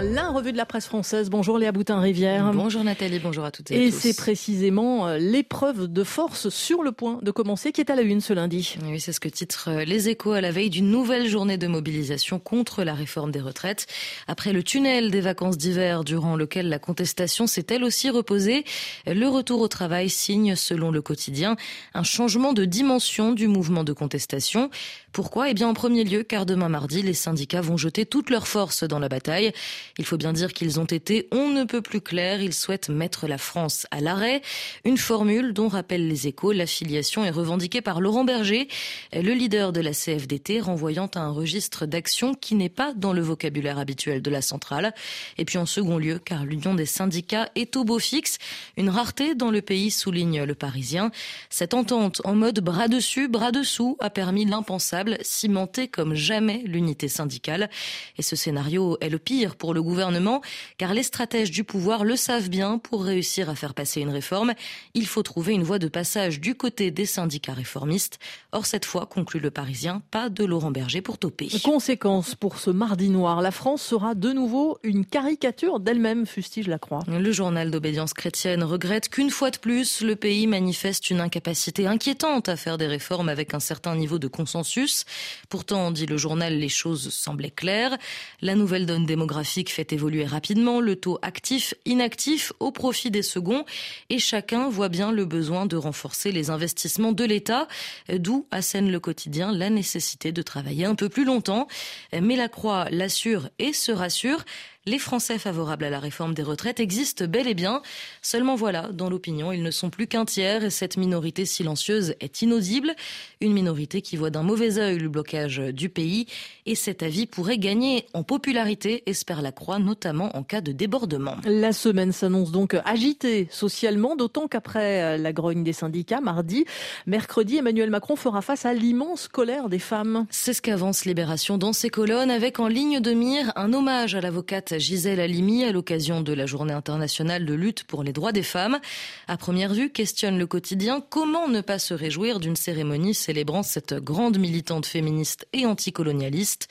La revue de la presse française. Bonjour Léa Boutin-Rivière. Bonjour Nathalie, bonjour à toutes et, et tous. Et c'est précisément euh, l'épreuve de force sur le point de commencer qui est à la une ce lundi. Oui, c'est ce que titre euh, Les Échos à la veille d'une nouvelle journée de mobilisation contre la réforme des retraites. Après le tunnel des vacances d'hiver durant lequel la contestation s'est elle aussi reposée, le retour au travail signe, selon le quotidien, un changement de dimension du mouvement de contestation. Pourquoi? Eh bien en premier lieu car demain mardi, les syndicats vont jeter toutes leurs forces dans la bataille. Il faut bien dire qu'ils ont été on ne peut plus clairs. Ils souhaitent mettre la France à l'arrêt. Une formule dont rappellent les échos. L'affiliation est revendiquée par Laurent Berger, le leader de la CFDT, renvoyant à un registre d'action qui n'est pas dans le vocabulaire habituel de la centrale. Et puis en second lieu, car l'union des syndicats est au beau fixe. Une rareté dans le pays, souligne le Parisien. Cette entente en mode bras dessus, bras dessous a permis l'impensable, cimenter comme jamais l'unité syndicale. Et ce scénario est le pire pour le gouvernement, car les stratèges du pouvoir le savent bien, pour réussir à faire passer une réforme, il faut trouver une voie de passage du côté des syndicats réformistes. Or, cette fois, conclut le Parisien, pas de Laurent Berger pour toper. Conséquence pour ce mardi noir, la France sera de nouveau une caricature d'elle-même, fustige la croix. Le journal d'obédience chrétienne regrette qu'une fois de plus, le pays manifeste une incapacité inquiétante à faire des réformes avec un certain niveau de consensus. Pourtant, dit le journal, les choses semblaient claires. La nouvelle donne démographique fait évoluer rapidement le taux actif-inactif au profit des seconds et chacun voit bien le besoin de renforcer les investissements de l'État, d'où assène le quotidien la nécessité de travailler un peu plus longtemps. Mais la Croix l'assure et se rassure. Les Français favorables à la réforme des retraites existent bel et bien. Seulement voilà, dans l'opinion, ils ne sont plus qu'un tiers et cette minorité silencieuse est inaudible. Une minorité qui voit d'un mauvais œil le blocage du pays. Et cet avis pourrait gagner en popularité, espère la Croix, notamment en cas de débordement. La semaine s'annonce donc agitée socialement, d'autant qu'après la grogne des syndicats, mardi, mercredi, Emmanuel Macron fera face à l'immense colère des femmes. C'est ce qu'avance Libération dans ses colonnes, avec en ligne de mire un hommage à l'avocate Gisèle Halimi à l'occasion de la journée internationale de lutte pour les droits des femmes. À première vue, questionne le quotidien comment ne pas se réjouir d'une cérémonie célébrant cette grande militante féministe et anticolonialiste?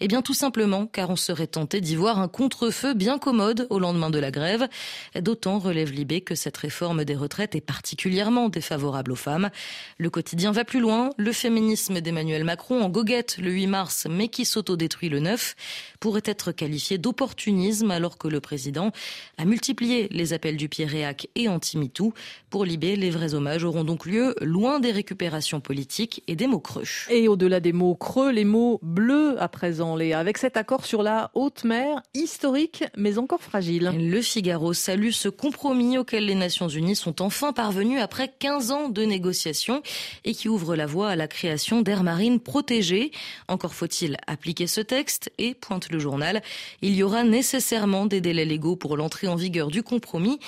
Eh bien, tout simplement car on serait tenté d'y voir un contre-feu bien commode au lendemain de la grève. D'autant, relève Libé, que cette réforme des retraites est particulièrement défavorable aux femmes. Le quotidien va plus loin. Le féminisme d'Emmanuel Macron en goguette le 8 mars, mais qui s'autodétruit le 9, pourrait être qualifié d'opportunisme alors que le président a multiplié les appels du Pierre-Réac et anti-MeToo. Pour Libé, les vrais hommages auront donc lieu loin des récupérations politiques et des mots creux. Et au-delà des mots creux, les mots bleus à présent Avec cet accord sur la haute mer, historique mais encore fragile. Le Figaro salue ce compromis auquel les Nations Unies sont enfin parvenues après 15 ans de négociations et qui ouvre la voie à la création d'aires marines protégées. Encore faut-il appliquer ce texte et, pointe le journal, il y aura nécessairement des délais légaux pour l'entrée en vigueur du compromis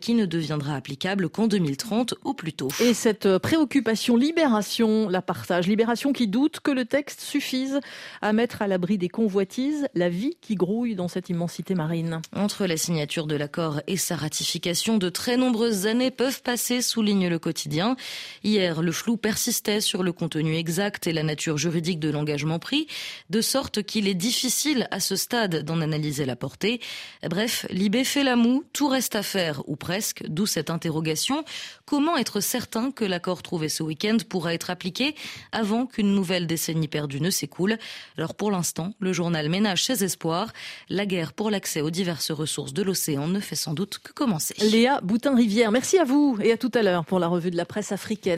qui ne deviendra applicable qu'en 2030 au plus tôt. Et cette préoccupation libération la partage. Libération qui doute que le texte suffise à mettre à l'abri des convoitises la vie qui grouille dans cette immensité marine. Entre la signature de l'accord et sa ratification, de très nombreuses années peuvent passer, souligne le quotidien. Hier, le flou persistait sur le contenu exact et la nature juridique de l'engagement pris, de sorte qu'il est difficile à ce stade d'en analyser la portée. Bref, Libé fait la moue, tout reste à faire, ou presque, d'où cette interrogation. Comment être certain que l'accord trouvé ce week-end pourra être appliqué avant qu'une nouvelle décennie perdue ne s'écoule? Alors pour le journal ménage ses espoirs. La guerre pour l'accès aux diverses ressources de l'océan ne fait sans doute que commencer. Léa Boutin-Rivière, merci à vous et à tout à l'heure pour la revue de la presse africaine.